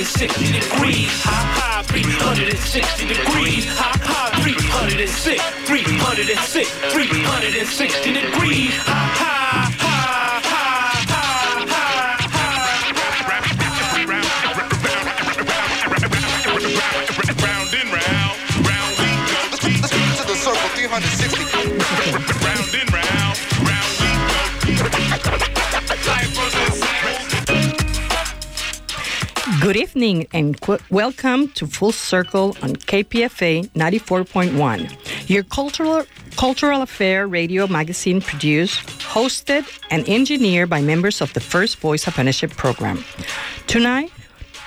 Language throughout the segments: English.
360 degrees. Ha ha, 360 degrees. Ha ha, 306, 306, 360 degrees. Ha ha, Good evening and welcome to Full Circle on KPFA 94.1, your cultural cultural affair radio magazine produced, hosted, and engineered by members of the First Voice Apprenticeship Program. Tonight,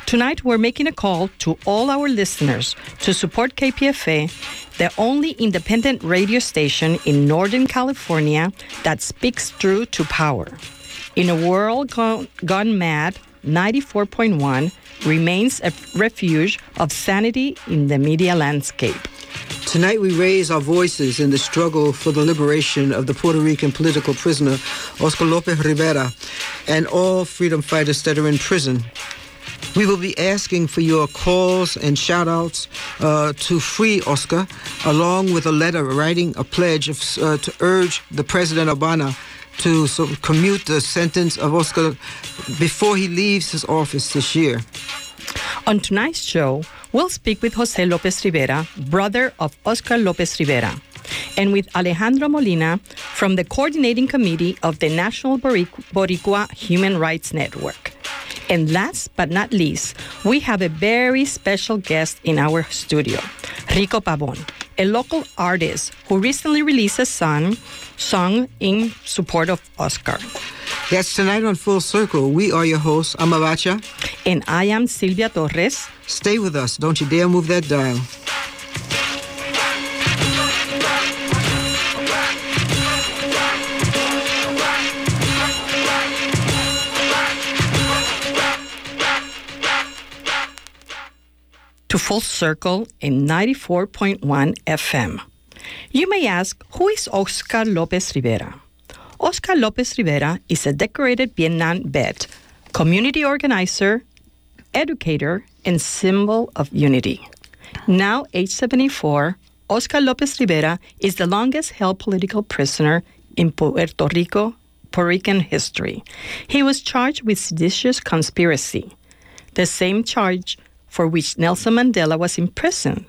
tonight we're making a call to all our listeners to support KPFA, the only independent radio station in Northern California that speaks true to power. In a world gone mad, 94.1 remains a refuge of sanity in the media landscape. Tonight, we raise our voices in the struggle for the liberation of the Puerto Rican political prisoner Oscar Lopez Rivera and all freedom fighters that are in prison. We will be asking for your calls and shout outs uh, to free Oscar, along with a letter writing a pledge of, uh, to urge the President Obama to commute the sentence of Oscar before he leaves his office this year. On tonight's show, we'll speak with Jose Lopez Rivera, brother of Oscar Lopez Rivera, and with Alejandro Molina from the coordinating committee of the National Boric- Boricua Human Rights Network. And last but not least, we have a very special guest in our studio, Rico Pabón, a local artist who recently released a song, song in support of Oscar. That's tonight on Full Circle. We are your hosts, Amabacha. And I am Silvia Torres. Stay with us. Don't you dare move that dial. To Full Circle in 94.1 FM. You may ask, who is Oscar Lopez Rivera? Oscar Lopez Rivera is a decorated Vietnam vet, community organizer, educator, and symbol of unity. Now, age 74, Oscar Lopez Rivera is the longest held political prisoner in Puerto Rico, Puerto Rican history. He was charged with seditious conspiracy, the same charge for which Nelson Mandela was imprisoned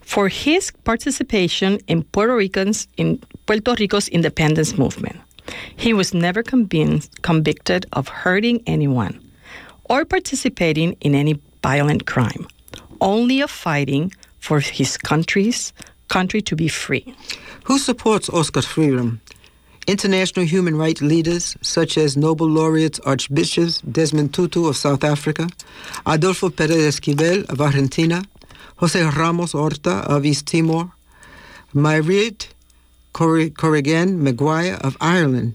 for his participation in Puerto Ricans in Puerto Rico's independence movement. He was never convinced, convicted of hurting anyone or participating in any violent crime, only of fighting for his country's country to be free. Who supports Oscar's freedom? International human rights leaders such as Nobel laureates Archbishop Desmond Tutu of South Africa, Adolfo Perez Esquivel of Argentina, Jose Ramos Horta of East Timor, Mairead Corrigan Maguire of Ireland,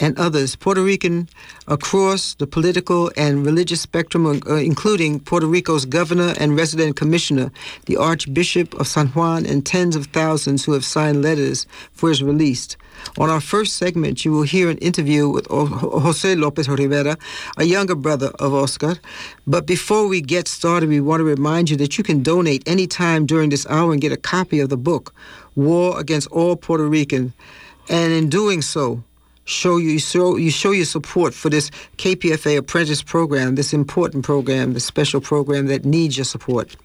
and others, Puerto Rican across the political and religious spectrum, uh, including Puerto Rico's governor and resident commissioner, the Archbishop of San Juan, and tens of thousands who have signed letters for his release. On our first segment, you will hear an interview with Jose Lopez Rivera, a younger brother of Oscar. But before we get started, we want to remind you that you can donate anytime during this hour and get a copy of the book, War Against All Puerto Rican. And in doing so, show you show you show your support for this KPFA apprentice program, this important program, this special program that needs your support.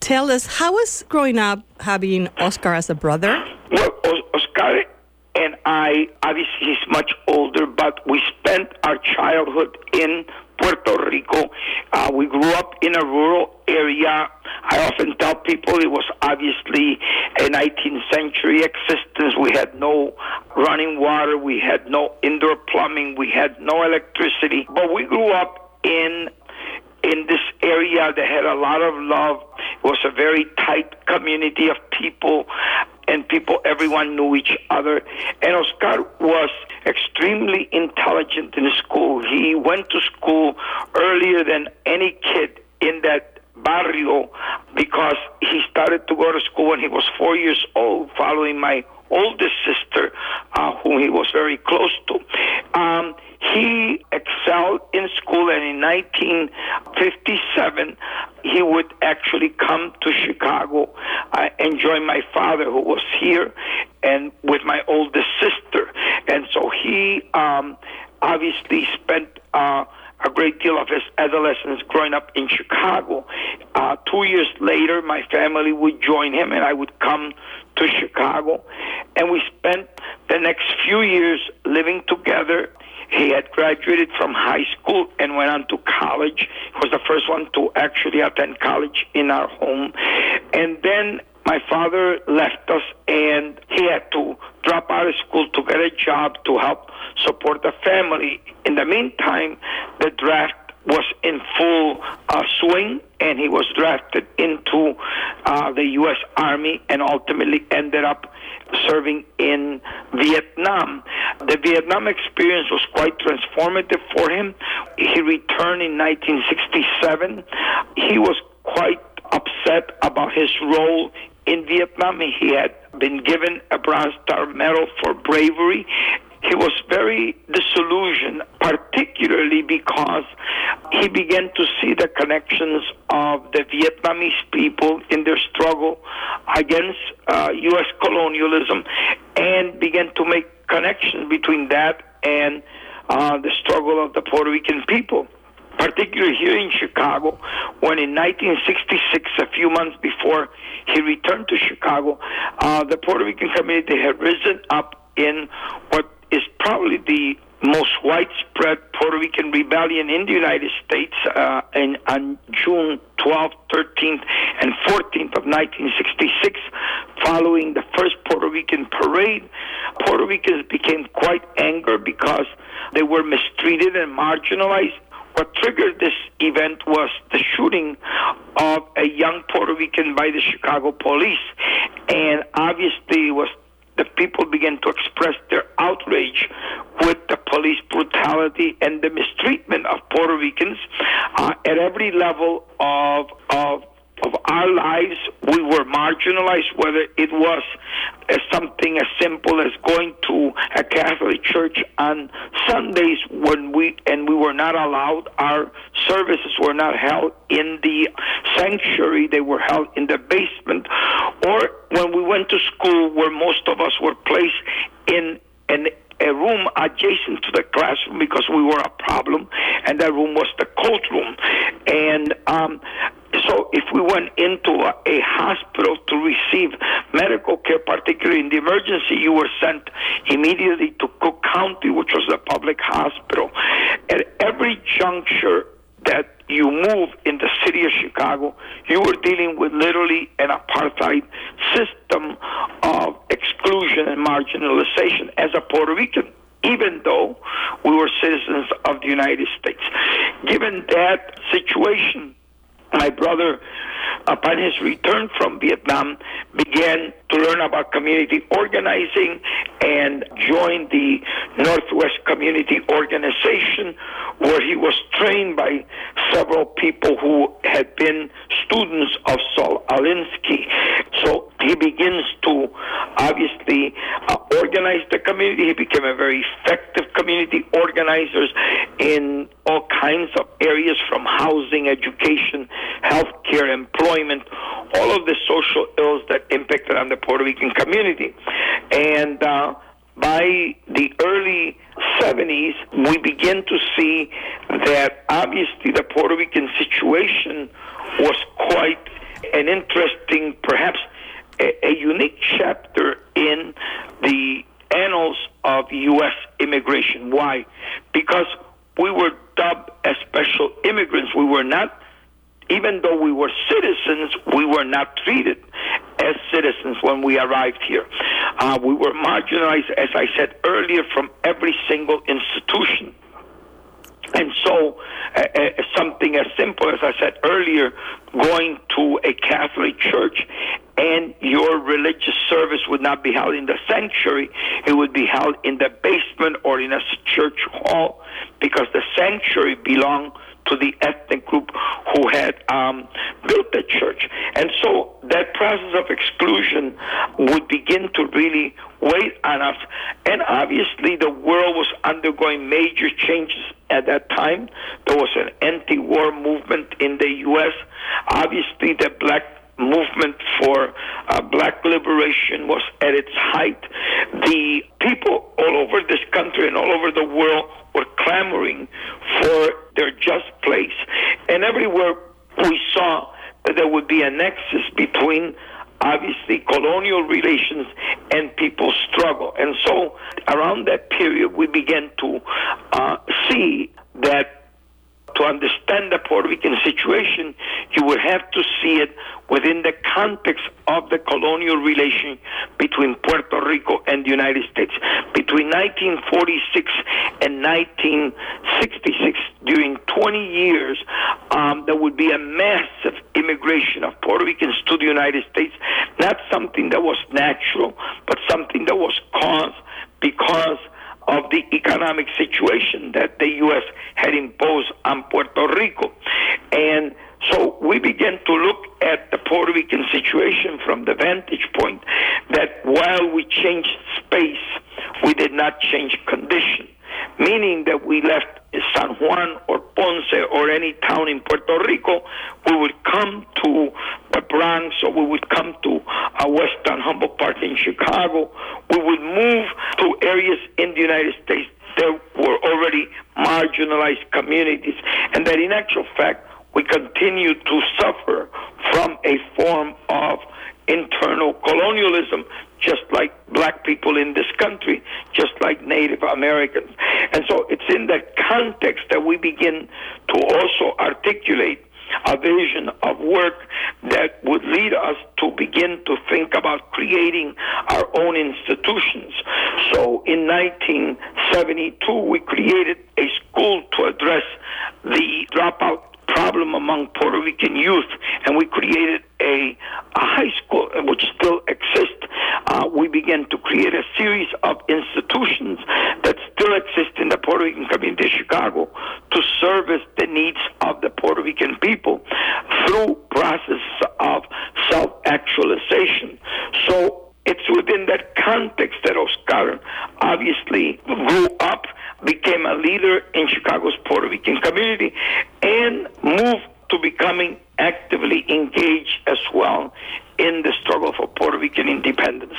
Tell us how was growing up having Oscar as a brother? Well, Oscar and I, obviously he's much older, but we spent our childhood in Puerto Rico. Uh, we grew up in a rural area. I often tell people it was obviously a 19th century existence. We had no running water, we had no indoor plumbing, we had no electricity, but we grew up in in this area that had a lot of love. It was a very tight community of people and people, everyone knew each other. And Oscar was extremely intelligent in school. He went to school earlier than any kid in that barrio because he started to go to school when he was four years old, following my oldest sister uh, whom he was very close to. Um, he excelled in school, and in 1957, he would actually come to Chicago uh, and join my father, who was here, and with my oldest sister. And so he um, obviously spent. Uh, a great deal of his adolescence growing up in Chicago. Uh, two years later, my family would join him, and I would come to Chicago. And we spent the next few years living together he had graduated from high school and went on to college. He was the first one to actually attend college in our home. And then my father left us and he had to drop out of school to get a job to help support the family. In the meantime, the draft was in full uh, swing, and he was drafted into uh, the U.S. Army and ultimately ended up serving in Vietnam. The Vietnam experience was quite transformative for him. He returned in 1967. He was quite upset about his role in Vietnam. He had been given a Bronze Star Medal for bravery. He was very disillusioned, particularly because he began to see the connections of the Vietnamese people in their struggle against uh, U.S. colonialism and began to make connections between that and uh, the struggle of the Puerto Rican people particularly here in Chicago, when in 1966, a few months before he returned to Chicago, uh, the Puerto Rican community had risen up in what is probably the most widespread Puerto Rican rebellion in the United States uh, in, on June 12th, 13th, and 14th of 1966, following the first Puerto Rican parade. Puerto Ricans became quite angry because they were mistreated and marginalized what triggered this event was the shooting of a young Puerto Rican by the Chicago police. And obviously, was the people began to express their outrage with the police brutality and the mistreatment of Puerto Ricans uh, at every level of of of our lives, we were marginalized, whether it was something as simple as going to a Catholic church on Sundays when we and we were not allowed. Our services were not held in the sanctuary; they were held in the basement, or when we went to school, where most of us were placed in an a room adjacent to the classroom because we were a problem, and that room was the cult room. And um, so if we went into a, a, hospital to receive medical care, particularly in the emergency, you were sent immediately to Cook County, which was a public hospital. At every juncture that you move in the city of Chicago, you were dealing with literally an apartheid system of exclusion and marginalization as a Puerto Rican even though we were citizens of the United States. Given that situation, my brother, upon his return from Vietnam, began to learn about community organizing and joined the Northwest Community Organization, where he was trained by several people who had been students of Saul Alinsky. So he begins to obviously uh, organize the community. He became a very effective community organizer in all kinds of areas from housing, education, healthcare, employment, all of the social ills that impacted on the Puerto Rican community. And uh, by the early 70s, we begin to see that obviously the Puerto Rican situation was quite an interesting, perhaps a, a unique chapter in the annals of U.S. immigration. Why? Because we were dubbed as special immigrants. We were not even though we were citizens, we were not treated as citizens when we arrived here. Uh, we marginalized, as I said earlier, from every single institution. And so, uh, uh, something as simple as I said earlier, going to a Catholic church and your religious service would not be held in the sanctuary, it would be held in the basement or in a church hall because the sanctuary belonged to the ethnic group who had um, built the church. And so that process of exclusion would begin to really weight on us. And obviously, the world was undergoing major changes at that time. There was an anti war movement in the U.S. Obviously, the black movement for uh, black liberation was at its height. The people all over this country and all over the world were clamoring for their just place. And everywhere we saw that there would be a nexus between obviously colonial relations and people's struggle. And so around that period, we began to uh, see that to understand the Puerto Rican situation, you would have to see it within the context of the colonial relation between Puerto Rico and the United States. Between 1946 and 1966, during 20 years, um, there would be a massive immigration of Puerto Ricans to the United States. Not something that was natural, but something that was caused because of the economic situation that the U.S. had imposed on Puerto Rico. And so we began to look at the Puerto Rican situation from the vantage point that while we changed space, we did not change condition, meaning that we left San Juan or Ponce or any town in Puerto Rico, we would come to the Bronx or we would come to a Western Humboldt Park in Chicago. We would move to areas in the United States that were already marginalized communities, and that in actual fact, we continue to suffer from a form of internal colonialism, just like black people in this country, just like Native Americans. And so it's in that context that we begin to also articulate a vision of work that would lead us to begin to think about creating our own institutions. So in 1972, we created a school to address the dropout problem among Puerto Rican youth, and we created a, a high school which still exists. Uh, we began to create a series of institutions that still exist in the Puerto Rican community of Chicago to service the needs of the Puerto Rican people through process of self-actualization. So it's within that context that Oscar obviously grew up, became a leader in Chicago's Puerto Rican community, and moved to becoming actively engaged as well in the struggle for Puerto Rican independence.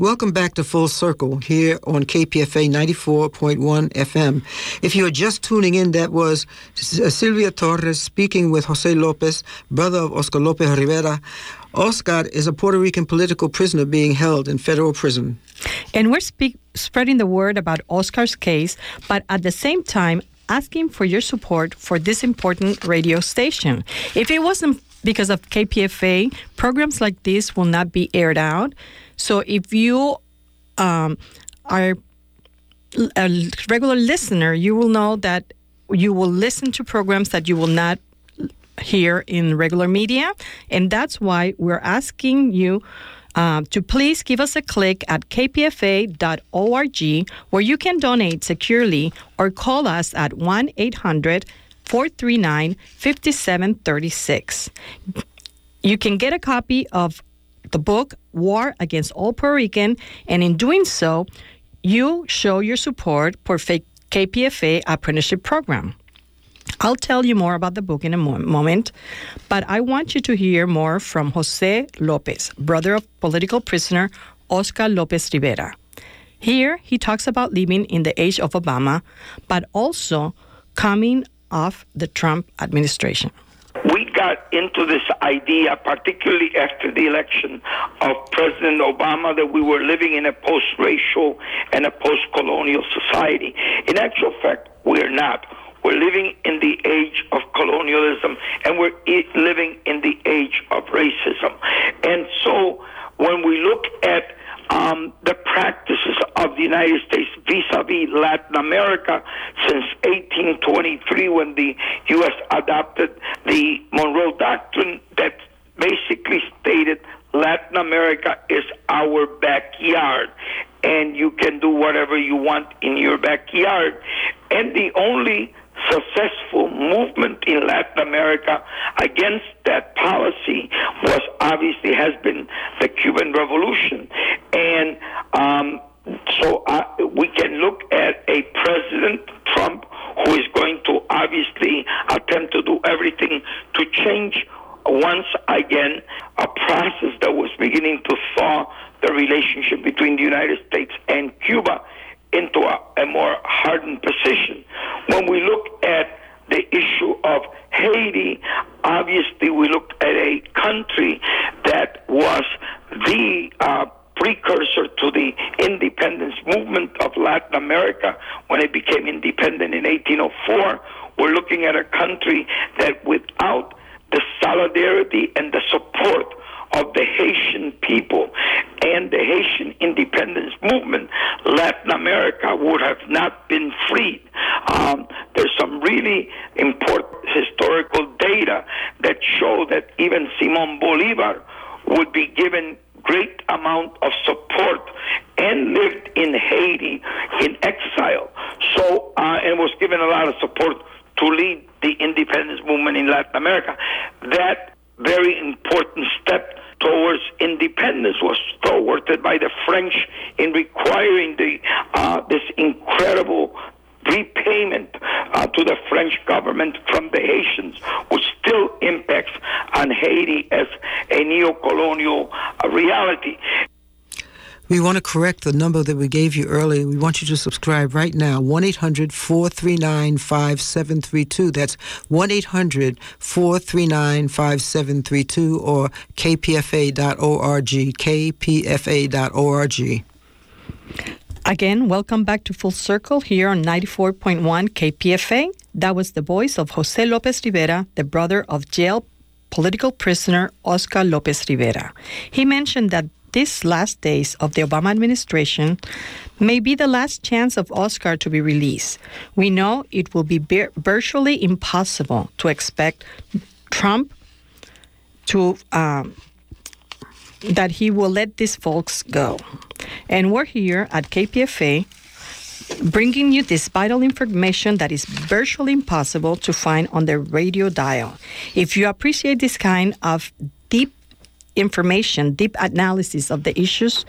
Welcome back to Full Circle here on KPFA 94.1 FM. If you're just tuning in, that was Sylvia Torres speaking with Jose Lopez, brother of Oscar Lopez Rivera. Oscar is a Puerto Rican political prisoner being held in federal prison. And we're speak, spreading the word about Oscar's case, but at the same time, asking for your support for this important radio station. If it wasn't because of KPFA, programs like this will not be aired out. So if you um, are a regular listener, you will know that you will listen to programs that you will not hear in regular media. And that's why we're asking you uh, to please give us a click at kpfa.org where you can donate securely or call us at 1 800 439 5736. You can get a copy of the book War Against All Puerto Rican, and in doing so, you show your support for KPFA apprenticeship program. I'll tell you more about the book in a mo- moment, but I want you to hear more from Jose Lopez, brother of political prisoner Oscar Lopez Rivera. Here, he talks about living in the age of Obama, but also coming off the Trump administration we got into this idea, particularly after the election of President Obama, that we were living in a post racial and a post colonial society. In actual fact, we're not. We're living in the age of colonialism and we're living in the age of racism. And so when we look at um, the practices of the United States vis-a-vis Latin America since 1823 when the U.S. adopted the Monroe Doctrine that basically stated Latin America is our backyard and you can do whatever you want in your backyard. And the only successful movement in Latin America against that policy was obviously has been the Cuban Revolution, and um, so uh, we can look at a President Trump who is going to obviously attempt to do everything to change once again a process that was beginning to thaw the relationship between the United States and Cuba into a, a more hardened position. When we look the issue of Haiti, obviously we looked at a country that was the uh, precursor to the independence movement of Latin America when it became independent in 1804. We're looking at a country that without the solidarity and the support of the Haitian people and the Haitian independence movement, Latin America would have not been freed. Um, there's some really important historical data that show that even Simon Bolivar would be given great amount of support and lived in Haiti in exile. So, uh, and was given a lot of support to lead the independence movement in Latin America. That very important step towards independence was thwarted by the French in requiring the uh, this incredible repayment uh, to the French government from the Haitians, which still impacts on Haiti as a neo-colonial uh, reality. We want to correct the number that we gave you earlier. We want you to subscribe right now 1 800 439 5732. That's 1 800 439 5732 or kpfa.org. kpfa.org. Again, welcome back to Full Circle here on 94.1 KPFA. That was the voice of Jose Lopez Rivera, the brother of jail political prisoner Oscar Lopez Rivera. He mentioned that these last days of the Obama administration may be the last chance of Oscar to be released. We know it will be virtually impossible to expect Trump to um, that he will let these folks go. And we're here at KPFA bringing you this vital information that is virtually impossible to find on the radio dial. If you appreciate this kind of deep information, deep analysis of the issues,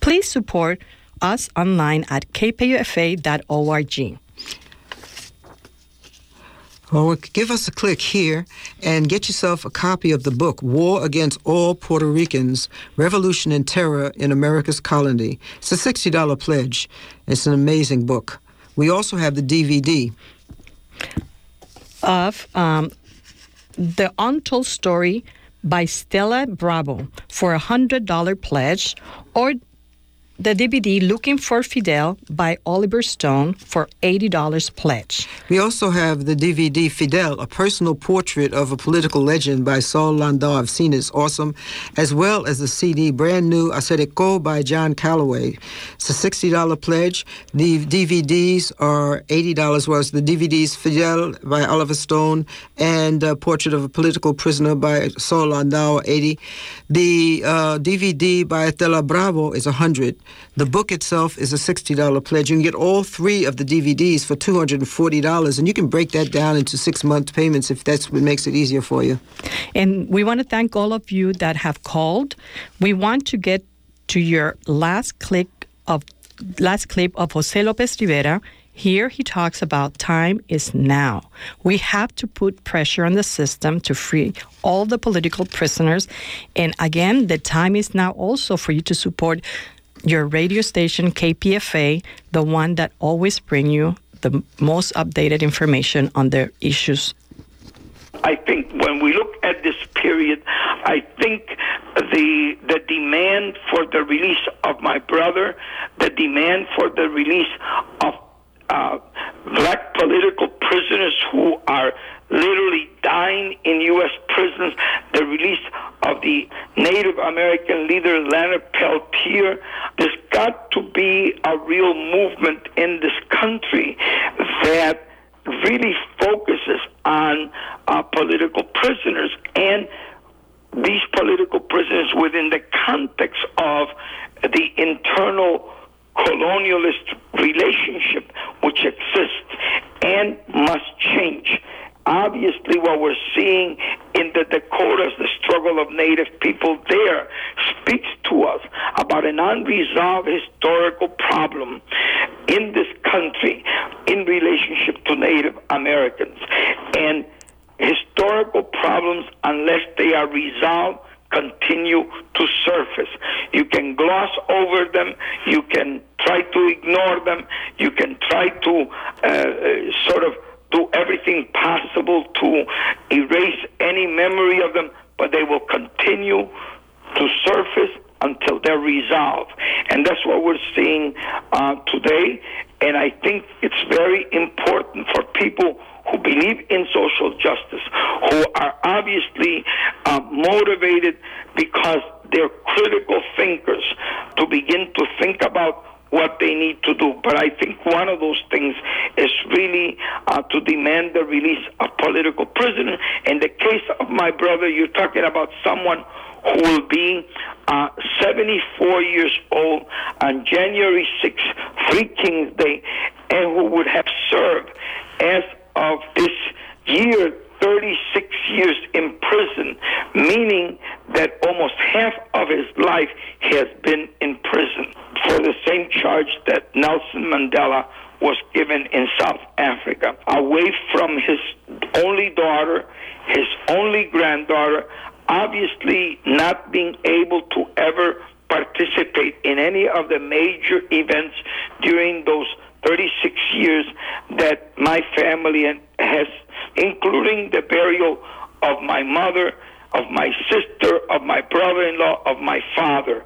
please support us online at kpfa.org. Well, give us a click here and get yourself a copy of the book, War Against All Puerto Ricans Revolution and Terror in America's Colony. It's a $60 pledge. It's an amazing book. We also have the DVD of um, The Untold Story by Stella Bravo for a $100 pledge or the DVD Looking for Fidel by Oliver Stone for $80 pledge. We also have the DVD Fidel, a personal portrait of a political legend by Saul Landau. I've seen it, it's awesome. As well as the CD Brand New Acericó by John Calloway. It's a $60 pledge. The DVDs are $80, whereas the DVDs Fidel by Oliver Stone and uh, Portrait of a Political Prisoner by Saul Landau 80 The uh, DVD by Estela Bravo is 100 the book itself is a $60 pledge. You can get all three of the DVDs for $240, and you can break that down into six month payments if that's what makes it easier for you. And we want to thank all of you that have called. We want to get to your last clip of last clip of Jose Lopez Rivera. Here he talks about time is now. We have to put pressure on the system to free all the political prisoners. And again, the time is now also for you to support your radio station KPFA, the one that always bring you the most updated information on their issues. I think when we look at this period, I think the the demand for the release of my brother, the demand for the release of uh, black political prisoners who are literally dying in U.S. prisons, the release of the Native American leader Leonard Peltier. There's got to be a real movement in this country that really focuses on uh, political prisoners and these political prisoners within the context of the internal colonialist relationship which exists and must obviously what we're seeing in the Dakotas, the struggle of Native people there, speaks to us about an unresolved historical problem in this country in relationship to Native Americans. And historical problems, unless they are resolved, continue to surface. You can gloss over them, you can try to ignore them, you can try to uh, sort of do everything possible to erase any memory of them, but they will continue to surface until they're resolved. And that's what we're seeing uh, today. And I think it's very important for people who believe in social justice, who are obviously uh, motivated because they're critical thinkers, to begin to think about what they need to do. But I think one of those things is really uh, to demand the release of political prisoners. In the case of my brother, you're talking about someone who will be uh, 74 years old on January 6th, Three Kings Day, and who would have served as of this year 36 years in prison, meaning that almost half of his life has been in prison for the same charge that Nelson Mandela was given in South Africa, away from his only daughter, his only granddaughter, obviously not being able to ever participate in any of the major events during those 36 years that my family has, including the burial of my mother, of my sister, of my brother-in-law, of my father,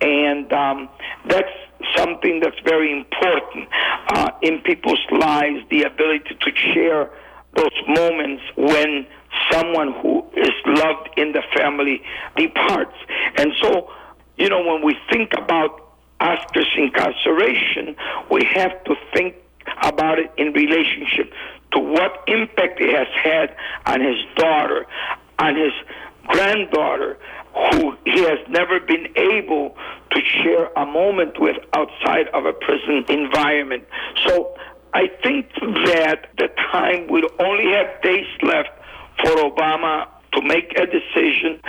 and um, that's something that's very important uh, in people's lives. The ability to share those moments when someone who is loved in the family departs, and so you know when we think about Oscar's incarceration, we have to think about it in relationship to what impact it has had on his daughter, on his granddaughter, who he has never been able to share a moment with outside of a prison environment. So I think that the time will only have days left for Obama to make a decision.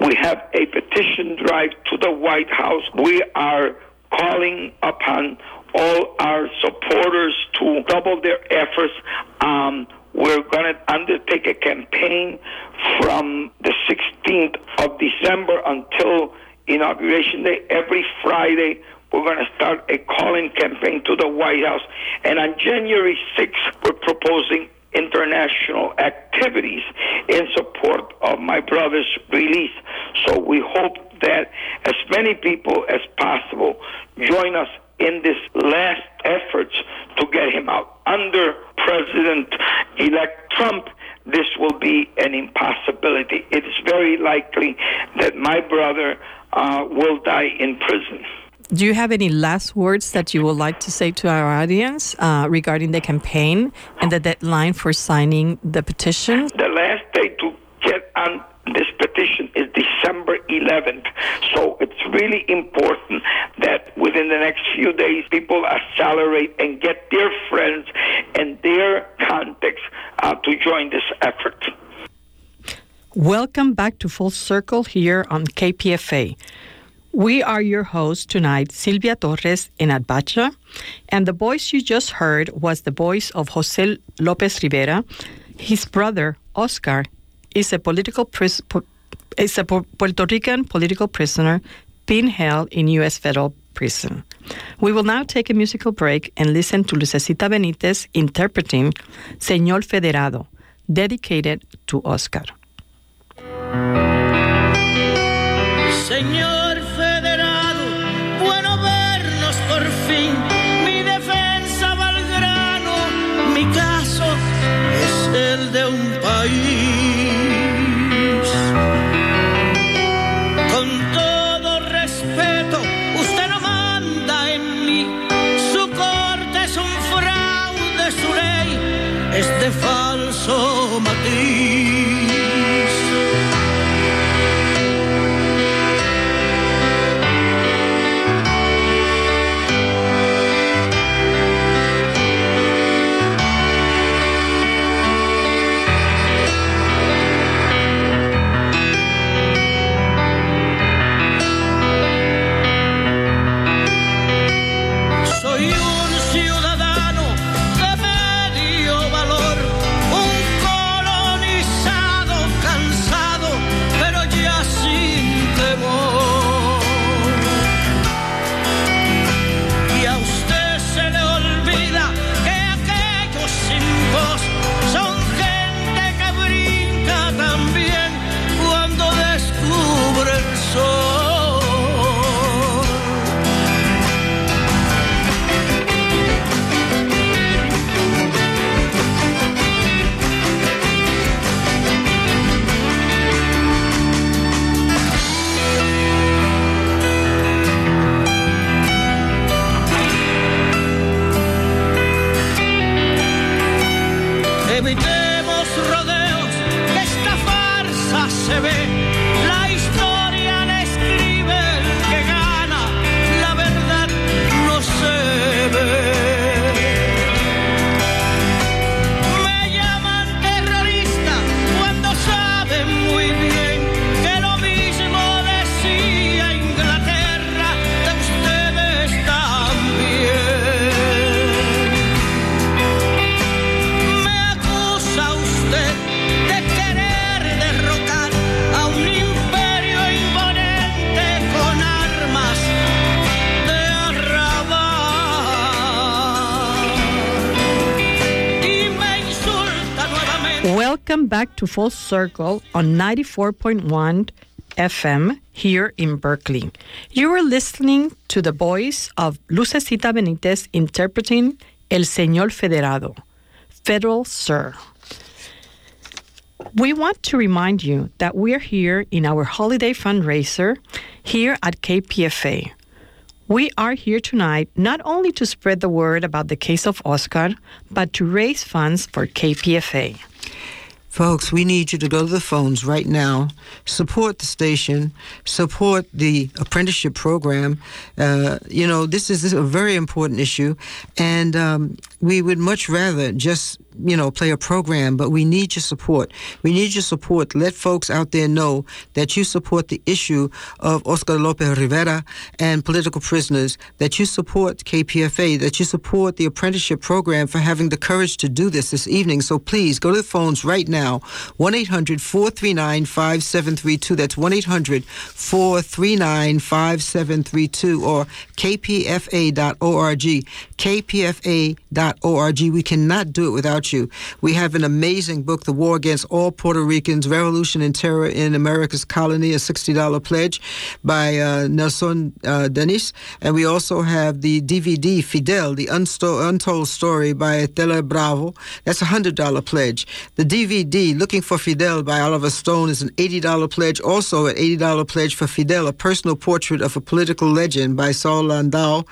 We have a petition drive to the White House. We are calling upon all our supporters to double their efforts. Um, we're going to undertake a campaign from the 16th of December until inauguration day. Every Friday, we're going to start a calling campaign to the White House. And on January 6th, we're proposing international activities in support of my brother's release. So we hope that as many people as possible join us in this last efforts to get him out. Under President-elect Trump, this will be an impossibility. It is very likely that my brother uh, will die in prison. Do you have any last words that you would like to say to our audience uh, regarding the campaign and the deadline for signing the petition? The last day to get on this petition is December 11th. So it's really important that within the next few days, people accelerate and get their friends and their contacts uh, to join this effort. Welcome back to Full Circle here on KPFA. We are your hosts tonight, Silvia Torres and Adbacha, and the voice you just heard was the voice of Jose Lopez Rivera. His brother, Oscar, is a political pris- is a Puerto Rican political prisoner being held in U.S. federal prison. We will now take a musical break and listen to Lucecita Benitez interpreting Señor Federado, dedicated to Oscar. Señor to Full Circle on 94.1 FM here in Berkeley. You are listening to the voice of Lucecita Benitez interpreting El Señor Federado, Federal Sir. We want to remind you that we're here in our holiday fundraiser here at KPFA. We are here tonight not only to spread the word about the case of Oscar, but to raise funds for KPFA. Folks, we need you to go to the phones right now, support the station, support the apprenticeship program. Uh, you know, this is, a very important issue, and um, we would much rather just you know, play a program, but we need your support. We need your support. Let folks out there know that you support the issue of Oscar Lopez Rivera and political prisoners, that you support KPFA, that you support the apprenticeship program for having the courage to do this this evening. So please go to the phones right now 1 800 439 5732. That's 1 800 439 5732 or kpfa.org. kpfa.org. We cannot do it without you. We have an amazing book, The War Against All Puerto Ricans Revolution and Terror in America's Colony, a $60 pledge by uh, Nelson uh, Denis. And we also have the DVD, Fidel, The Unsto- Untold Story by Estela Bravo. That's a $100 pledge. The DVD, Looking for Fidel by Oliver Stone, is an $80 pledge. Also, an $80 pledge for Fidel, a personal portrait of a political legend by Saul Landau.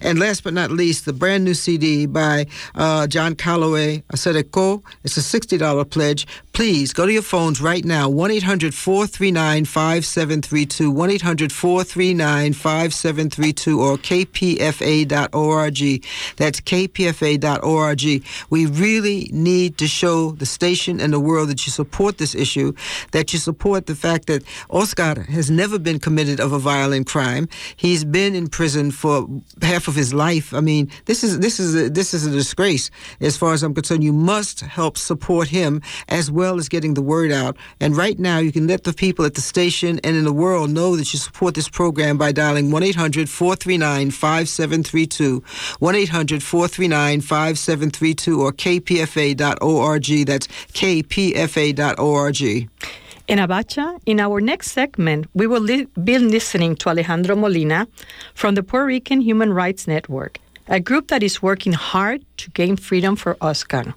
And last but not least, the brand new CD by uh, John Calloway, Asedeco. It's a $60 pledge. Please go to your phones right now 1 800 439 5732, 1 800 439 5732, or kpfa.org. That's kpfa.org. We really need to show the station and the world that you support this issue, that you support the fact that Oscar has never been committed of a violent crime. He's been in prison for half of his life. I mean, this is this is a, this is a disgrace as far as I'm concerned. You must help support him as well as getting the word out. And right now, you can let the people at the station and in the world know that you support this program by dialing 1 800 439 5732, 1 800 439 5732, or kpfa.org. That's kpfa.org. In Abacha, in our next segment, we will li- be listening to Alejandro Molina from the Puerto Rican Human Rights Network, a group that is working hard to gain freedom for Oscar.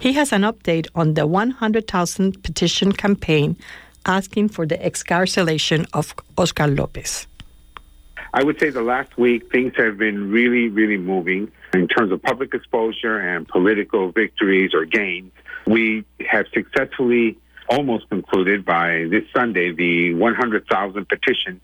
He has an update on the 100,000 petition campaign asking for the excarceration of Oscar Lopez. I would say the last week things have been really, really moving in terms of public exposure and political victories or gains. We have successfully almost concluded by this Sunday the 100,000 petition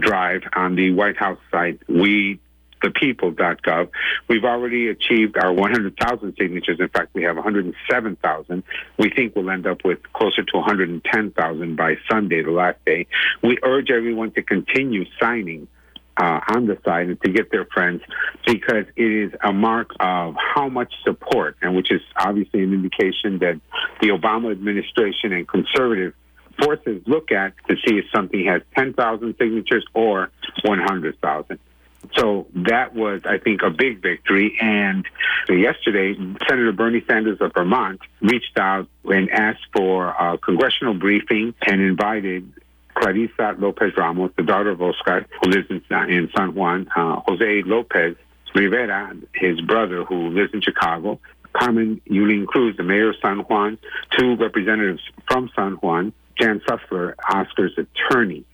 drive on the White House site. We thepeople.gov. We've already achieved our 100,000 signatures. In fact, we have 107,000. We think we'll end up with closer to 110,000 by Sunday, the last day. We urge everyone to continue signing uh, on the site and to get their friends because it is a mark of how much support, and which is obviously an indication that the Obama administration and conservative forces look at to see if something has 10,000 signatures or 100,000. So that was, I think, a big victory. And yesterday, Senator Bernie Sanders of Vermont reached out and asked for a congressional briefing and invited Clarissa Lopez Ramos, the daughter of Oscar, who lives in, San Juan, uh, Jose Lopez Rivera, his brother, who lives in Chicago, Carmen Yulín Cruz, the mayor of San Juan, two representatives from San Juan, Jan Susler, Oscar's attorney.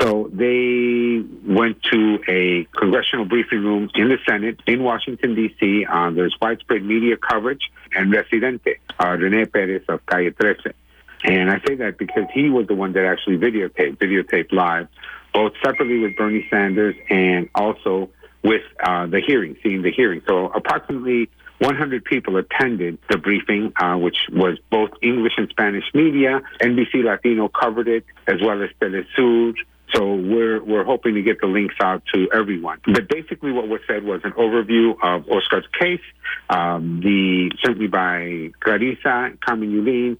So they went to a congressional briefing room in the Senate in Washington, D.C. Uh, there's widespread media coverage, and Residente, uh, Rene Perez of Calle 13. And I say that because he was the one that actually videotaped, videotaped live, both separately with Bernie Sanders and also with uh, the hearing, seeing the hearing. So approximately 100 people attended the briefing, uh, which was both English and Spanish media. NBC Latino covered it, as well as Telesur. So we're we're hoping to get the links out to everyone. But basically, what was said was an overview of Oscar's case, um, the certainly by Clarissa, Carmen Yulín,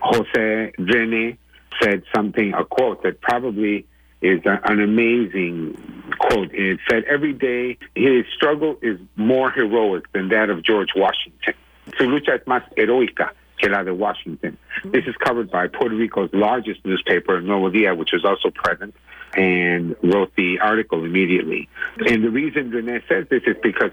Jose Rene said something, a quote that probably is a, an amazing quote. It said, Every day his struggle is more heroic than that of George Washington. Su lucha es más heroica que la de Washington. This is covered by Puerto Rico's largest newspaper, Nuevo Dia, which was also present and wrote the article immediately. And the reason Renee says this is because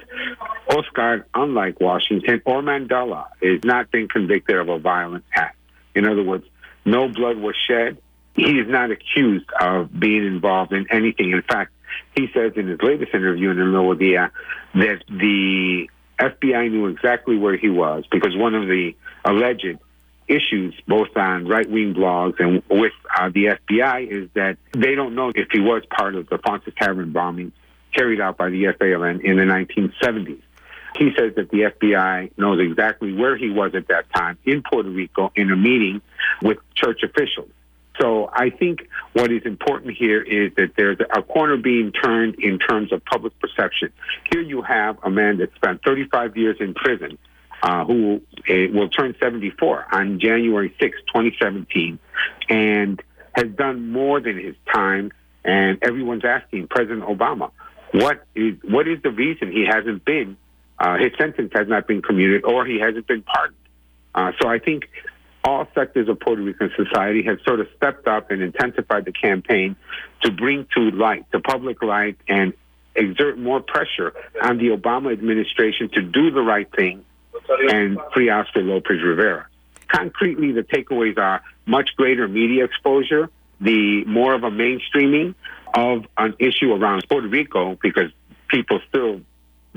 Oscar, unlike Washington or Mandela, has not been convicted of a violent act. In other words, no blood was shed. He is not accused of being involved in anything. In fact, he says in his latest interview in the Nuevo Dia that the FBI knew exactly where he was because one of the alleged issues, both on right wing blogs and with uh, the FBI, is that they don't know if he was part of the Fraunces Tavern bombing carried out by the FALN in the 1970s. He says that the FBI knows exactly where he was at that time in Puerto Rico in a meeting with church officials. So I think what is important here is that there's a corner being turned in terms of public perception. Here you have a man that spent 35 years in prison uh, who uh, will turn 74 on January 6, 2017, and has done more than his time. And everyone's asking President Obama, what is what is the reason he hasn't been uh, his sentence has not been commuted or he hasn't been pardoned? Uh, so I think all sectors of Puerto Rican society have sort of stepped up and intensified the campaign to bring to light, to public light, and exert more pressure on the Obama administration to do the right thing and Oscar Lopez Rivera. Concretely, the takeaways are much greater media exposure, the more of a mainstreaming of an issue around Puerto Rico because people still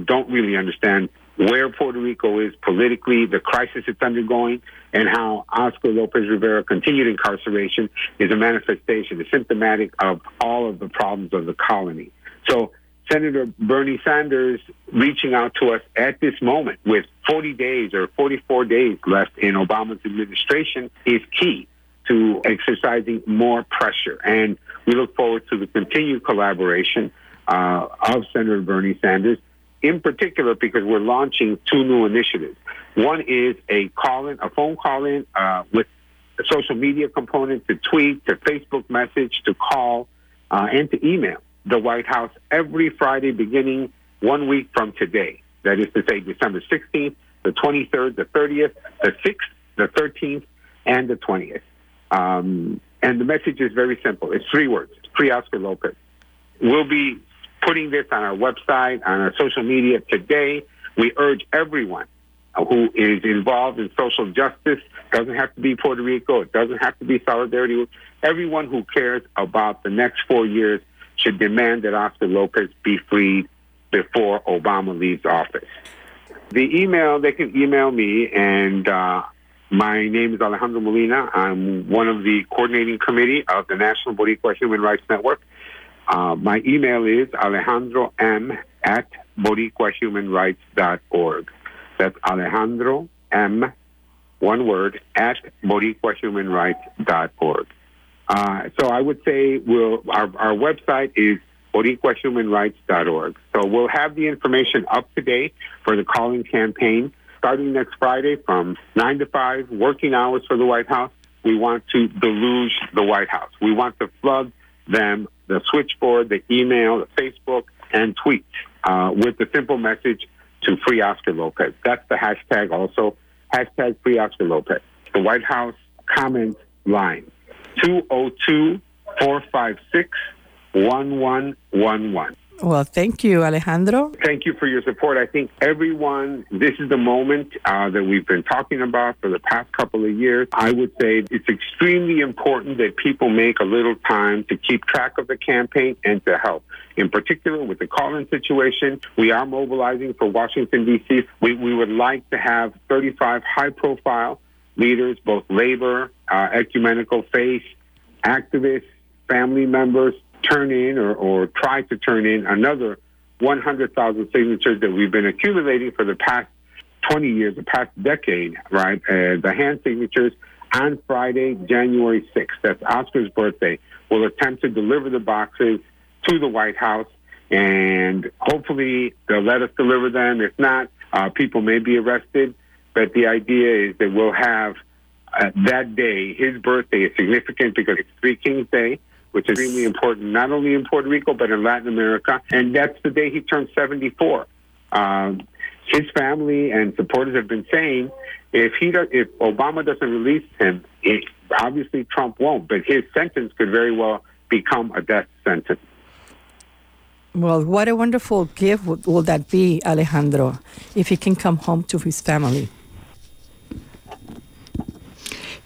don't really understand where Puerto Rico is politically, the crisis it's undergoing, and how Oscar Lopez Rivera continued incarceration is a manifestation, is symptomatic of all of the problems of the colony. So Senator Bernie Sanders reaching out to us at this moment with 40 days or 44 days left in Obama's administration is key to exercising more pressure. And we look forward to the continued collaboration uh, of Senator Bernie Sanders, in particular because we're launching two new initiatives. One is a call-in, a phone call-in uh, with a social media component to tweet, to Facebook message, to call, uh, and to email the White House every Friday beginning one week from today. That is to say, December 16th, the 23rd, the 30th, the 6th, the 13th, and the 20th. Um, and the message is very simple. It's three words. Free Oscar Lopez. We'll be putting this on our website, on our social media today. We urge everyone who is involved in social justice, doesn't have to be Puerto Rico, it doesn't have to be solidarity, everyone who cares about the next four years should demand that Oscar Lopez be freed before Obama leaves office. The email, they can email me, and uh, my name is Alejandro Molina. I'm one of the coordinating committee of the National Boricua Human Rights Network. Uh, my email is alejandro m at boricuahumanrights.org. That's Alejandro M, one word, at boricuahumanrights.org. Uh, so I would say we'll, our, our website is boricuahumanrights.org. So we'll have the information up to date for the calling campaign starting next Friday from 9 to 5, working hours for the White House. We want to deluge the White House. We want to flood them, the switchboard, the email, the Facebook, and tweet uh, with the simple message to free Oscar Lopez. That's the hashtag also, hashtag free Oscar Lopez. The White House comment line, 202 456 1111. Well, thank you, Alejandro. Thank you for your support. I think everyone, this is the moment uh, that we've been talking about for the past couple of years. I would say it's extremely important that people make a little time to keep track of the campaign and to help. In particular, with the call-in situation, we are mobilizing for Washington, D.C. We, we would like to have 35 high-profile leaders, both labor, uh, ecumenical faith, activists, family members, turn in or, or try to turn in another 100,000 signatures that we've been accumulating for the past 20 years, the past decade, right? Uh, the hand signatures on Friday, January 6th. That's Oscar's birthday. We'll attempt to deliver the boxes to the White House, and hopefully they'll let us deliver them. If not, uh, people may be arrested. But the idea is that we'll have uh, that day, his birthday is significant because it's Three Kings Day which is extremely important, not only in Puerto Rico, but in Latin America. And that's the day he turned 74. Um, his family and supporters have been saying if he if Obama doesn't release him, it, obviously Trump won't, but his sentence could very well become a death sentence. Well, what a wonderful gift will that be, Alejandro, if he can come home to his family.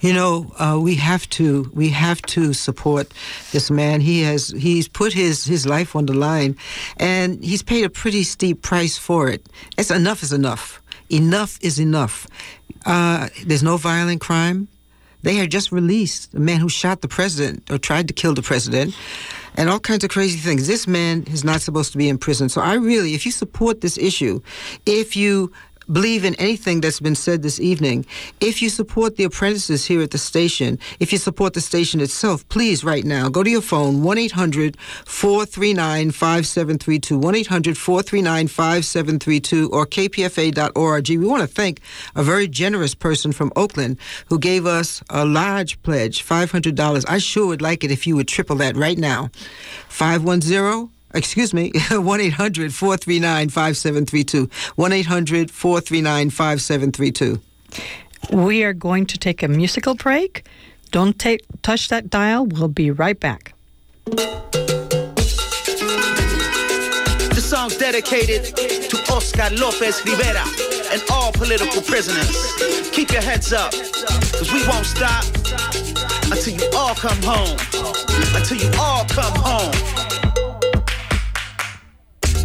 You know, uh, we have to we have to support this man. He has he's put his his life on the line, and he's paid a pretty steep price for it. It's enough is enough. Enough is enough. Uh, there's no violent crime. They had just released a man who shot the president or tried to kill the president, and all kinds of crazy things. This man is not supposed to be in prison. So I really, if you support this issue, if you believe in anything that's been said this evening, if you support the apprentices here at the station, if you support the station itself, please right now go to your phone 1 800 439 5732, 1 800 439 5732, or kpfa.org. We want to thank a very generous person from Oakland who gave us a large pledge, $500. I sure would like it if you would triple that right now. 510 excuse me, 1 800 439 5732. 1 800 439 5732. We are going to take a musical break. Don't take, touch that dial. We'll be right back. This song's dedicated to Oscar Lopez Rivera and all political prisoners. Keep your heads up, because we won't stop until you all come home. Until you all come home.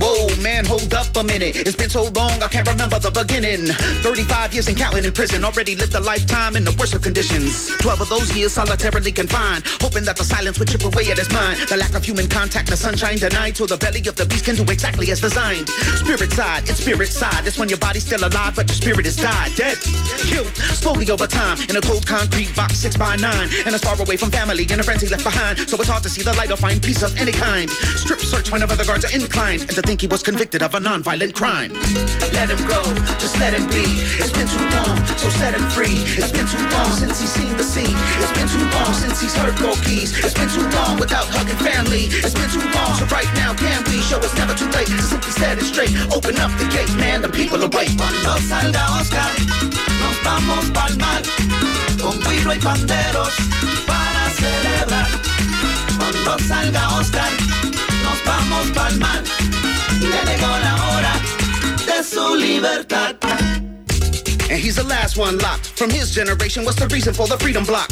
Whoa, man, hold up a minute. It's been so long, I can't remember the beginning. 35 years and counting in prison, already lived a lifetime in the worst of conditions. 12 of those years solitarily confined, hoping that the silence would chip away at his mind. The lack of human contact, the sunshine denied, so the belly of the beast can do exactly as designed. Spirit side, it's spirit side. That's when your body's still alive, but your spirit is died. Dead, killed, slowly over time, in a cold concrete box, six by nine. And as far away from family and a he left behind, so it's hard to see the light or find peace of any kind. Strip search whenever the guards are inclined, and to think he was convicted of a non-violent crime. Let him go, just let him be. It's been too long, so set him free. It's been too long since he's seen the scene. It's been too long since he's heard gold keys. It's been too long without hugging family. It's been too long, so right now can we show it's never too late to simply set it straight. Open up the gate, man, the people await. Cuando salga Oscar, nos vamos pa'l mar con guiro y panderos para celebrar. Cuando salga Oscar, nos vamos pa'l mar. Ya llegó la hora de su libertad. And he's the last one locked. From his generation, what's the reason for the freedom block?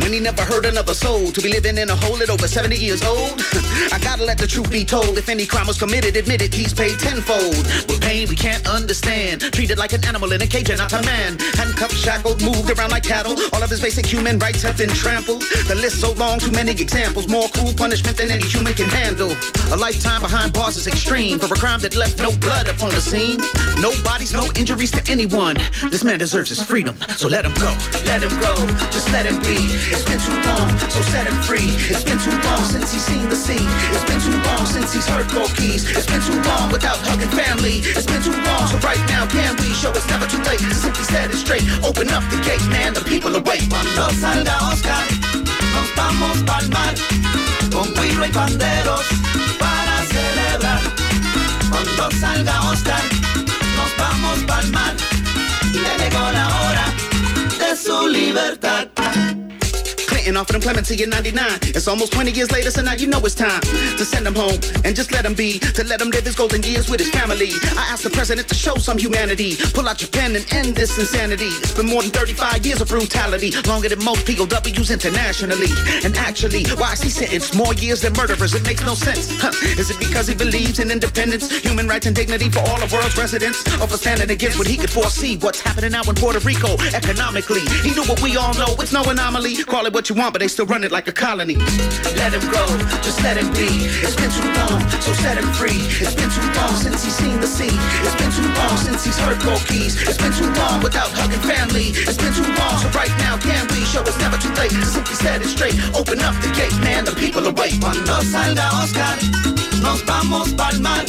When he never heard another soul to be living in a hole at over 70 years old? I gotta let the truth be told. If any crime was committed, admit it, he's paid tenfold. With pain we can't understand. Treated like an animal in a cage and not a man. Handcuffed, shackled, moved around like cattle. All of his basic human rights have been trampled. The list so long, too many examples. More cruel punishment than any human can handle. A lifetime behind bars is extreme for a crime that left no blood upon the scene. No bodies, no injuries to anyone. This man deserves his freedom, so let him go. Let him go, just let him be. It's been too long, so set him free. It's been too long since he's seen the sea. It's been too long since he's heard gold keys. It's been too long without hugging family. It's been too long, so right now can we show it's never too late to simply set it straight. Open up the gate, man, the people await. Cuando salga Oscar, nos vamos pa'l mar con guiro y panderos para celebrar. Cuando salga su Clinton offered him clemency in 99. It's almost 20 years later, so now you know it's time to send him home and just let him be, to let him live his golden years with his family. I asked the president to show some humanity, pull out your pen and end this insanity. It's been more than 35 years of brutality, longer than most POWs internationally. And actually, why is he sentenced more years than murderers? It makes no sense. Huh. Is it because he believes in independence, human rights, and dignity for all the world's residents? Or for standing against what he could foresee? What's happening now in Puerto Rico economically? He knew what we all know. It's no anomaly. Call it what you want, but they still run it like a colony. Let him go, just let him be. It's been too long, so set him free. It's been too long since he's seen the sea. It's been too long since he's heard gold keys. It's been too long without hugging family. It's been too long, so right now can we show it's never too late simply set it straight. Open up the gate, man, the people await. Cuando salga Oscar, nos vamos pa'l mar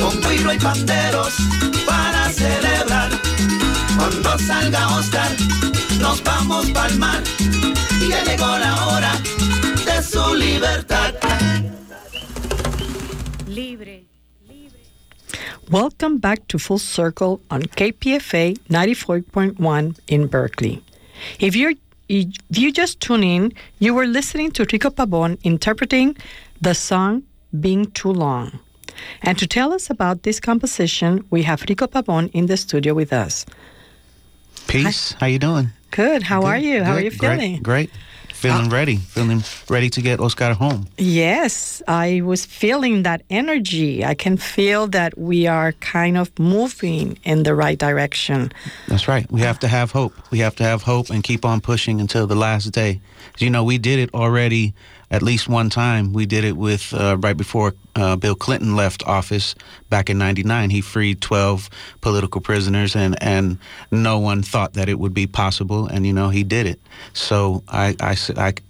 con guiro y panderos para celebrar. Cuando salga Oscar, nos vamos pa'l mar. Ya llegó la hora de su libertad. Libre. Welcome back to Full Circle on KPFA 94.1 in Berkeley. If you're if you just tune in, you were listening to Rico Pabón interpreting the song Been Too Long. And to tell us about this composition, we have Rico Pabón in the studio with us. Peace. How you doing? Good. How are you? How are you feeling? Uh, Great. Great. Feeling ready. Feeling ready to get Oscar home. Yes, I was feeling that energy. I can feel that we are kind of moving in the right direction. That's right. We have to have hope. We have to have hope and keep on pushing until the last day. You know, we did it already at least one time. We did it with uh, right before uh, Bill Clinton left office back in '99. He freed 12 political prisoners, and and no one thought that it would be possible. And you know, he did it. So I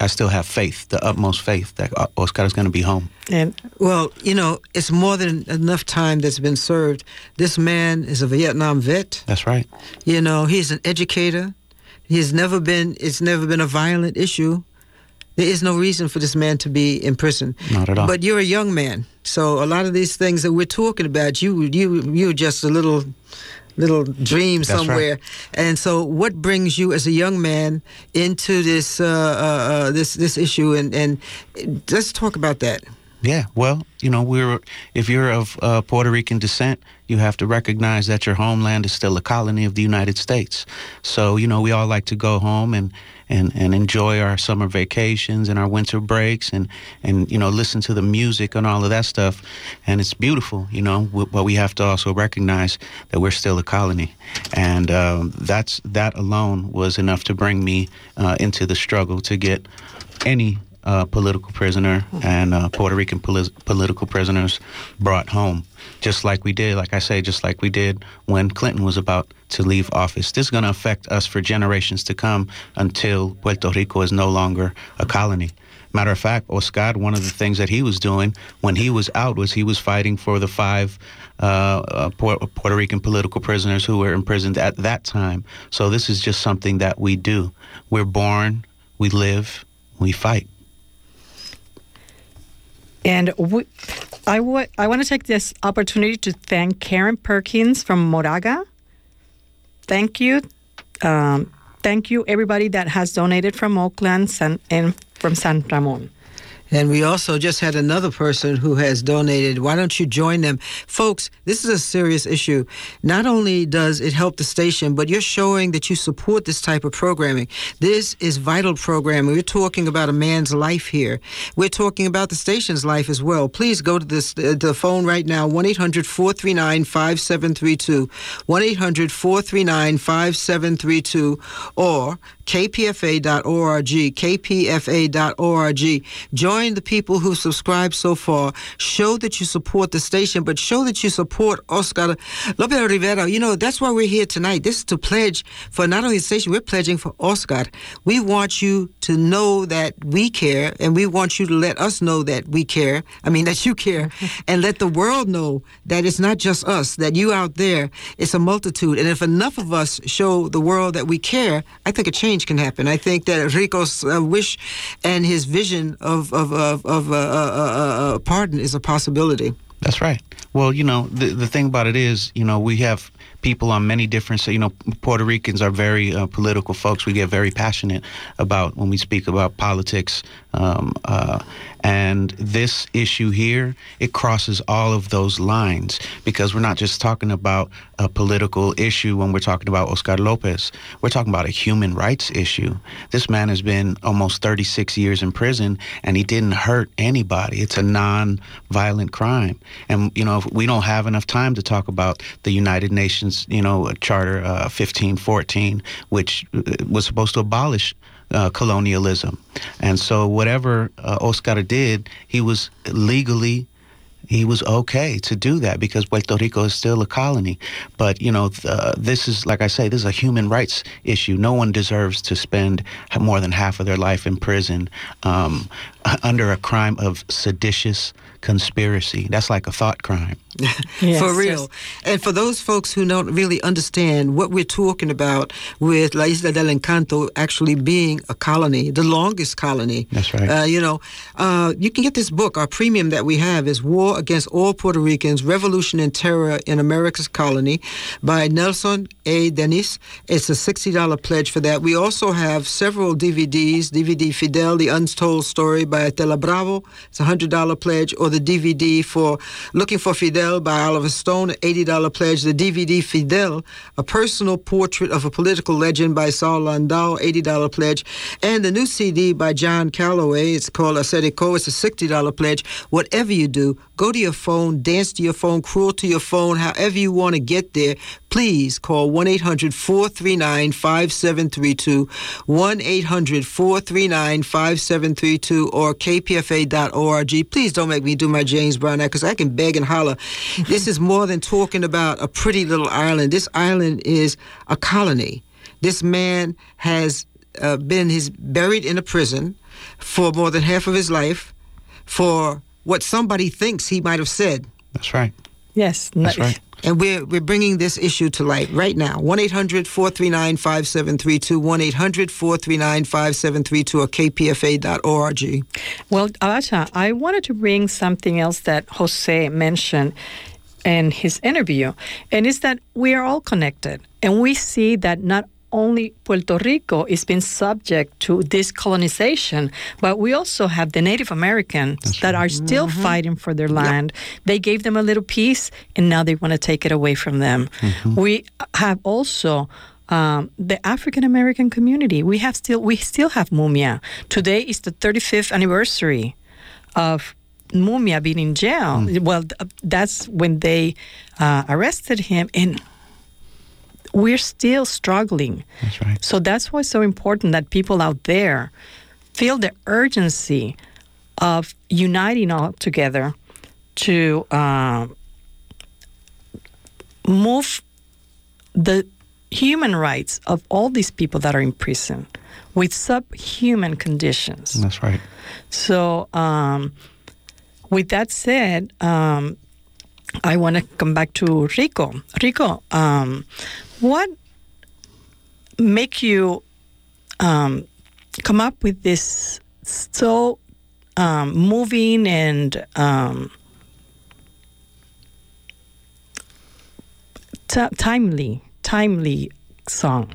I still have faith, the utmost faith that O- Oscar is going to be home. And Well, you know, it's more than enough time that's been served. This man is a Vietnam vet. That's right. You know, he's an educator. He's never been. It's never been a violent issue. There is no reason for this man to be in prison. Not at all. But you're a young man, so a lot of these things that we're talking about, you you you're just a little little dream That's right. somewhere. And so, what brings you as a young man into this uh, uh, uh, this this issue? And and let's talk about that. Yeah, well, you know, we're if you're of uh, Puerto Rican descent, you have to recognize that your homeland is still a colony of the United States. So, you know, we all like to go home and and, and enjoy our summer vacations and our winter breaks and and you know listen to the music and all of that stuff, and it's beautiful, you know. But we have to also recognize that we're still a colony, and um, that's that alone was enough to bring me uh, into the struggle to get any uh, political prisoner and uh, Puerto Rican poli- political prisoners brought home, just like we did, like I say, just like we did when Clinton was about to leave office. This is going to affect us for generations to come until Puerto Rico is no longer a colony. Matter of fact, Oscar, one of the things that he was doing when he was out was he was fighting for the five uh, uh, Puerto Rican political prisoners who were imprisoned at that time. So this is just something that we do. We're born, we live, we fight. And we, I wa- I want to take this opportunity to thank Karen Perkins from Moraga. Thank you. Um, thank you, everybody that has donated from Oakland and from San Ramon. And we also just had another person who has donated. Why don't you join them? Folks, this is a serious issue. Not only does it help the station, but you're showing that you support this type of programming. This is vital programming. We're talking about a man's life here. We're talking about the station's life as well. Please go to this uh, the phone right now 1-800-439-5732. 1-800-439-5732 or kpfa.org, kpfa.org. Join the people who subscribe so far. Show that you support the station, but show that you support Oscar Lopez Rivera. You know, that's why we're here tonight. This is to pledge for not only the station, we're pledging for Oscar. We want you to know that we care, and we want you to let us know that we care. I mean, that you care, and let the world know that it's not just us, that you out there, it's a multitude. And if enough of us show the world that we care, I think a change can happen. I think that Rico's uh, wish and his vision of of of, of uh, uh, uh, pardon is a possibility. That's right. Well, you know, the the thing about it is, you know, we have people on many different. You know, Puerto Ricans are very uh, political folks. We get very passionate about when we speak about politics. Um, uh, and this issue here, it crosses all of those lines because we're not just talking about a political issue when we're talking about Oscar Lopez. We're talking about a human rights issue. This man has been almost 36 years in prison and he didn't hurt anybody. It's a non-violent crime. And, you know, we don't have enough time to talk about the United Nations, you know, Charter uh, 1514, which uh, was supposed to abolish uh, colonialism. And so whatever uh, Oscar did, he was legally he was okay to do that because Puerto Rico is still a colony. But you know, uh, this is like I say, this is a human rights issue. No one deserves to spend more than half of their life in prison um, under a crime of seditious conspiracy. That's like a thought crime. Yes, for real. yes. And for those folks who don't really understand what we're talking about with La Isla del Encanto actually being a colony, the longest colony. That's right. Uh, you know, uh, you can get this book. Our premium that we have is War War Against All Puerto Ricans, Revolution and Terror in America's Colony by Nelson A. Denis. It's a $60 pledge for that. We also have several DVDs, DVD Fidel, The Untold Story by Estela Bravo. It's a $100 pledge, or the DVD for Looking for Fidel by Oliver Stone, $80 pledge. The DVD Fidel, A Personal Portrait of a Political Legend by Saul Landau, $80 pledge. And the new CD by John Calloway, it's called Ascetico, it's a $60 pledge. Whatever you do, go to your phone, dance to your phone, cruel to your phone, however you want to get there, please call 1 800 439 5732, 1 800 439 5732, or kpfa.org. Please don't make me do my James Brown act because I can beg and holler. this is more than talking about a pretty little island. This island is a colony. This man has uh, been his buried in a prison for more than half of his life for what somebody thinks he might have said. That's right. Yes, That's right. And we're, we're bringing this issue to light right now. 1 800 439 5732, 1 800 439 5732, or kpfa.org. Well, Abacha, I wanted to bring something else that Jose mentioned in his interview, and it's that we are all connected, and we see that not only Puerto Rico is being subject to this colonization, but we also have the Native Americans that are still fighting for their land. They gave them a little piece, and now they want to take it away from them. We have also um, the African American community. We have still we still have Mumia. Today is the 35th anniversary of Mumia being in jail. Well, th- that's when they uh, arrested him, and we're still struggling. That's right. So that's why it's so important that people out there feel the urgency of uniting all together to uh, move the human rights of all these people that are in prison with subhuman conditions. That's right. So, um, with that said, um, I want to come back to Rico. Rico, um, what make you um, come up with this so um, moving and um, ti timely, timely song?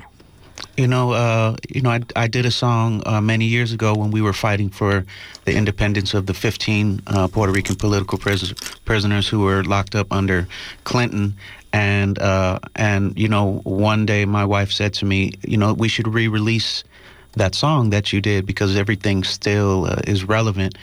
You know, uh, you know, I, I did a song uh, many years ago when we were fighting for the independence of the 15 uh, Puerto Rican political pris- prisoners who were locked up under Clinton. And uh, and you know, one day my wife said to me, you know, we should re-release that song that you did because everything still uh, is relevant.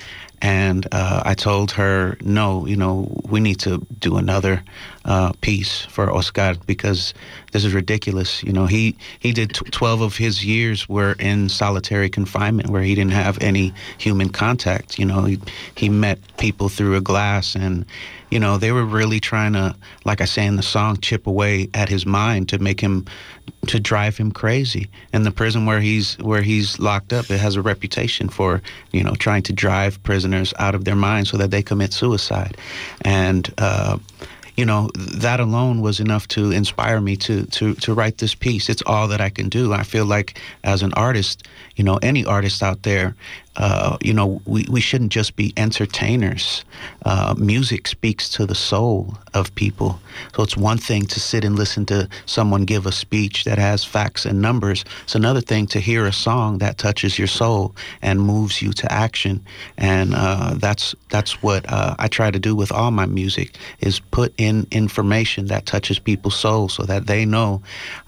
And uh, I told her, no, you know, we need to do another uh, piece for Oscar because this is ridiculous. You know, he he did t- 12 of his years were in solitary confinement where he didn't have any human contact. You know, he, he met people through a glass and, you know, they were really trying to, like I say in the song, chip away at his mind to make him, to drive him crazy. And the prison where he's where he's locked up, it has a reputation for, you know, trying to drive prisoners out of their minds so that they commit suicide. And uh, you know that alone was enough to inspire me to to to write this piece it's all that i can do i feel like as an artist you know any artist out there uh, you know we, we shouldn't just be entertainers. Uh, music speaks to the soul of people. So it's one thing to sit and listen to someone give a speech that has facts and numbers. It's another thing to hear a song that touches your soul and moves you to action. And uh, that's that's what uh, i try to do with all my music is put in information that touches people's souls so that they know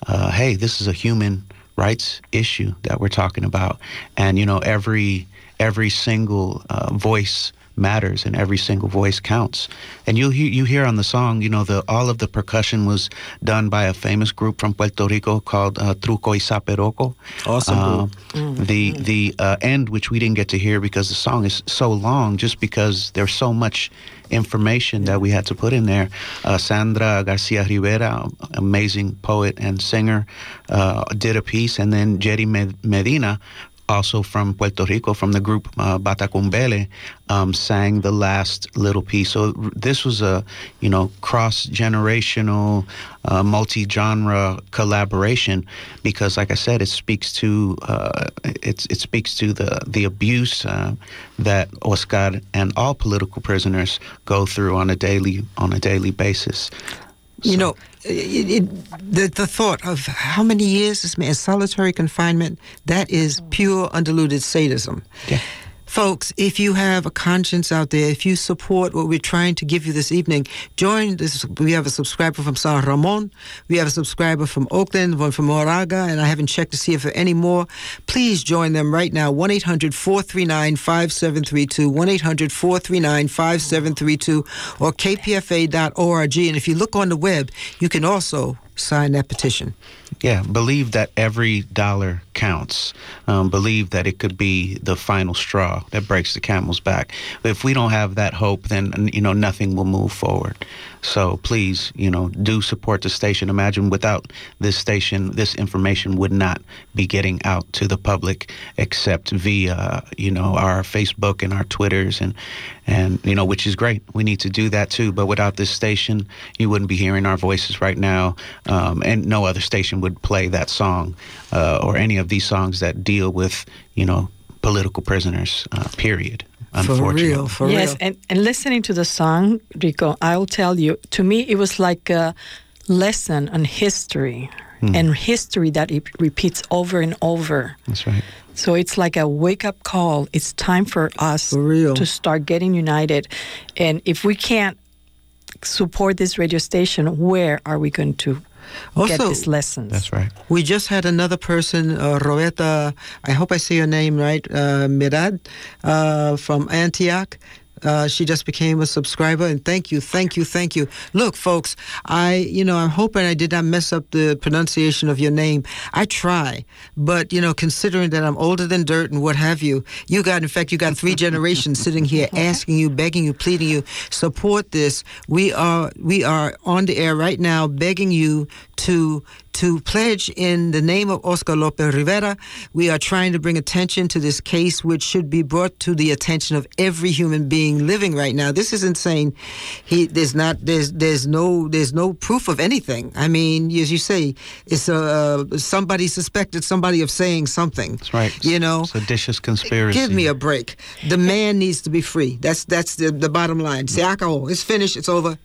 uh, hey this is a human rights issue that we're talking about. And you know every every single uh, voice matters and every single voice counts. And you you hear on the song you know the all of the percussion was done by a famous group from Puerto Rico called uh, Truco y Zaperoko. Awesome Um, group. the the uh, end which we didn't get to hear because the song is so long just because there's so much information that we had to put in there. Uh, Sandra Garcia Rivera amazing poet and singer uh, did a piece. And then Jerry Medina also from Puerto Rico, from the group uh, Batacumbele, um, sang the last little piece. So this was a, you know, cross-generational, uh, multi-genre collaboration because, like I said, it speaks to uh, it, it speaks to the the abuse uh, that Oscar and all political prisoners go through on a daily on a daily basis. You know, uh, it, it, the, the thought of how many years this man solitary confinement, that is pure undiluted sadism. Yeah. Folks, if you have a conscience out there, if you support what we're trying to give you this evening, join this. We have a subscriber from San Ramon. We have a subscriber from Oakland, one from Moraga, and I haven't checked to see if there are any more. Please join them right now. 1 800 439 5732. 1 800 439 5732 or kpfa.org. And if you look on the web, you can also sign that petition. Yeah, believe that every dollar counts. Um, believe that it could be the final straw that breaks the camel's back. If we don't have that hope, then you know nothing will move forward. So please, you know, do support the station. Imagine without this station, this information would not be getting out to the public except via you know our Facebook and our Twitters and and you know which is great. We need to do that too. But without this station, you wouldn't be hearing our voices right now, um, and no other station would play that song uh, or any of these songs that deal with you know political prisoners. Uh, period. For real, for yes, real. and, and listening to the song, Rico, I'll tell you, to me, it was like a lesson on history Hmm. and history that it repeats over and over. That's right. So it's like a wake up call. It's time for us For real. to start getting united. And if we can't support this radio station, where are we going to get Also- these lessons? That's right. We just had another person, uh, Roeta, I hope I say your name right, uh, Mirad, uh, from Antioch. Uh, she just became a subscriber, and thank you, thank you, thank you. Look, folks, I, you know, I'm hoping I did not mess up the pronunciation of your name. I try, but you know, considering that I'm older than dirt and what have you, you got, in fact, you got three generations sitting here asking you, begging you, pleading you, support this. We are, we are on the air right now, begging you to to pledge in the name of Oscar Lopez Rivera. We are trying to bring attention to this case, which should be brought to the attention of every human being living right now. This is insane. He there's not there's there's no there's no proof of anything. I mean, as you say, it's a uh, somebody suspected somebody of saying something. That's right. You know, vicious conspiracy. Give me a break. The man needs to be free. That's that's the, the bottom line. Acabó. It's finished. It's over.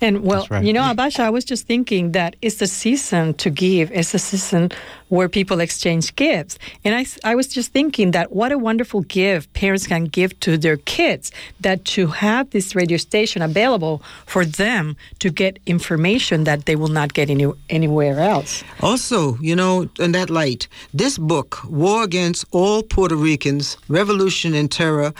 And well, right. you know, Abasha, I was just thinking that it's the season to give. It's a season where people exchange gifts. And I, I was just thinking that what a wonderful gift parents can give to their kids, that to have this radio station available for them to get information that they will not get any, anywhere else. Also, you know, in that light, this book, War Against All Puerto Ricans, Revolution and Terror,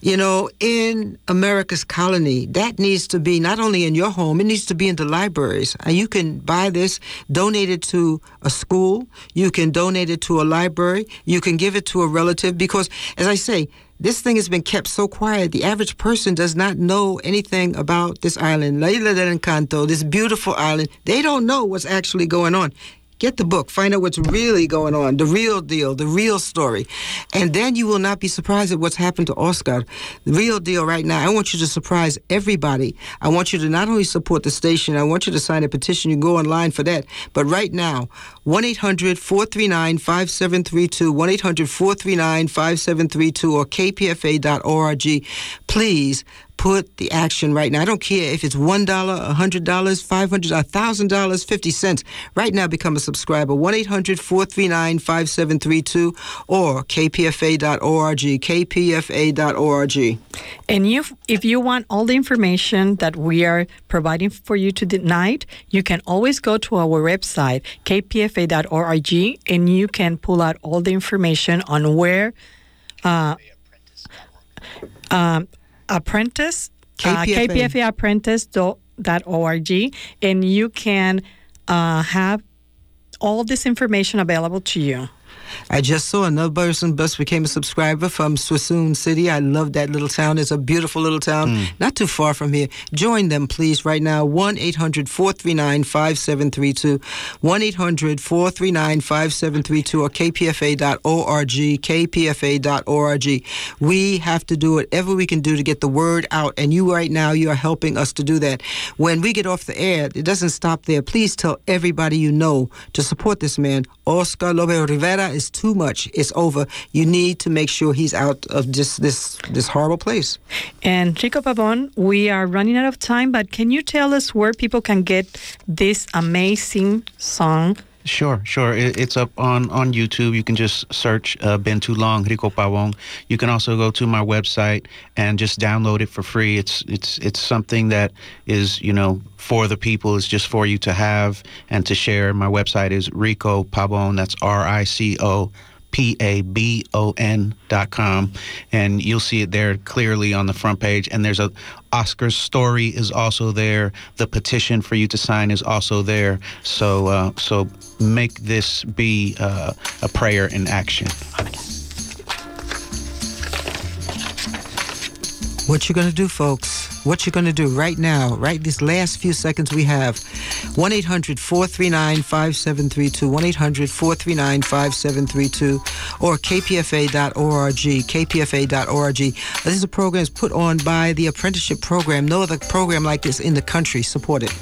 you know, in America's colony, that needs to be not only in your home, it needs to be in the libraries. And you can buy this, donate it to a school, you can donate it to a library, you can give it to a relative, because, as I say, this thing has been kept so quiet. The average person does not know anything about this island, La Isla del Encanto, this beautiful island. They don't know what's actually going on. Get the book, find out what's really going on, the real deal, the real story. And then you will not be surprised at what's happened to Oscar. The real deal right now. I want you to surprise everybody. I want you to not only support the station, I want you to sign a petition. You go online for that. But right now, 1 800 439 5732, 1 800 439 5732, or kpfa.org. Please put the action right now. I don't care if it's $1, $100, $500, $1,000, 50 cents. Right now, become a subscriber. 1 800 439 5732 or kpfa.org. kpfa.org. And you, if you want all the information that we are providing for you tonight, you can always go to our website, kpfa.org, and you can pull out all the information on where uh, um, apprentice, uh, KPFA. kpfaapprentice.org, and you can uh, have all this information available to you. I just saw another person just became a subscriber from Suisun City. I love that little town. It's a beautiful little town, Hmm. not too far from here. Join them, please, right now. 1 800 439 5732. 1 800 439 5732 or kpfa.org. kpfa.org. We have to do whatever we can do to get the word out. And you, right now, you are helping us to do that. When we get off the air, it doesn't stop there. Please tell everybody you know to support this man. Oscar Lopez Rivera is too much. It's over. You need to make sure he's out of this this this horrible place. And Rico Pabón, we are running out of time, but can you tell us where people can get this amazing song? Sure, sure. It, it's up on, on YouTube. You can just search uh, Been Too Long, Rico Pabón. You can also go to my website and just download it for free. It's it's it's something that is you know for the people. It's just for you to have and to share. My website is Rico Pabón. That's R I C O. P A B O N dot com, and you'll see it there clearly on the front page. And there's a Oscar's story is also there. The petition for you to sign is also there. So uh, so make this be uh, a prayer in action. What you gonna do, folks? What you gonna do right now? Right these last few seconds we have. 1-800-439-5732. 1-800-439-5732 or kpfa.org. kpfa.org. This is a program put on by the apprenticeship program. No other program like this in the country. Support it.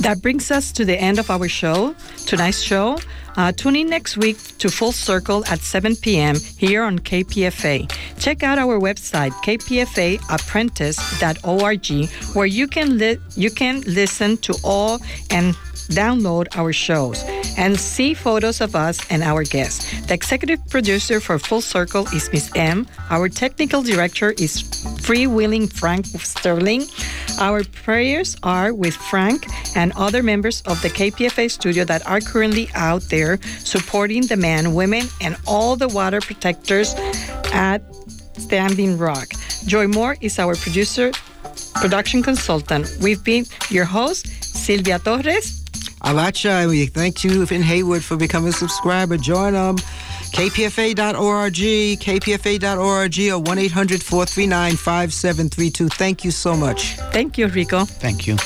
That brings us to the end of our show, tonight's show. Uh, tune in next week to Full Circle at 7 p.m. here on KPFA. Check out our website, kpfaapprentice.org, where you can li- you can listen to all and download our shows and see photos of us and our guests. The executive producer for Full Circle is Miss M. Our technical director is Freewheeling Frank Sterling. Our prayers are with Frank and other members of the KPFA studio that are currently out there supporting the men, women, and all the water protectors at Standing Rock. Joy Moore is our producer, production consultant. We've been your host, Silvia Torres. Avacha, we thank you in Hayward for becoming a subscriber. Join them. KPFA.org, KPFA.org, or 1 800 439 5732. Thank you so much. Thank you, Rico. Thank you.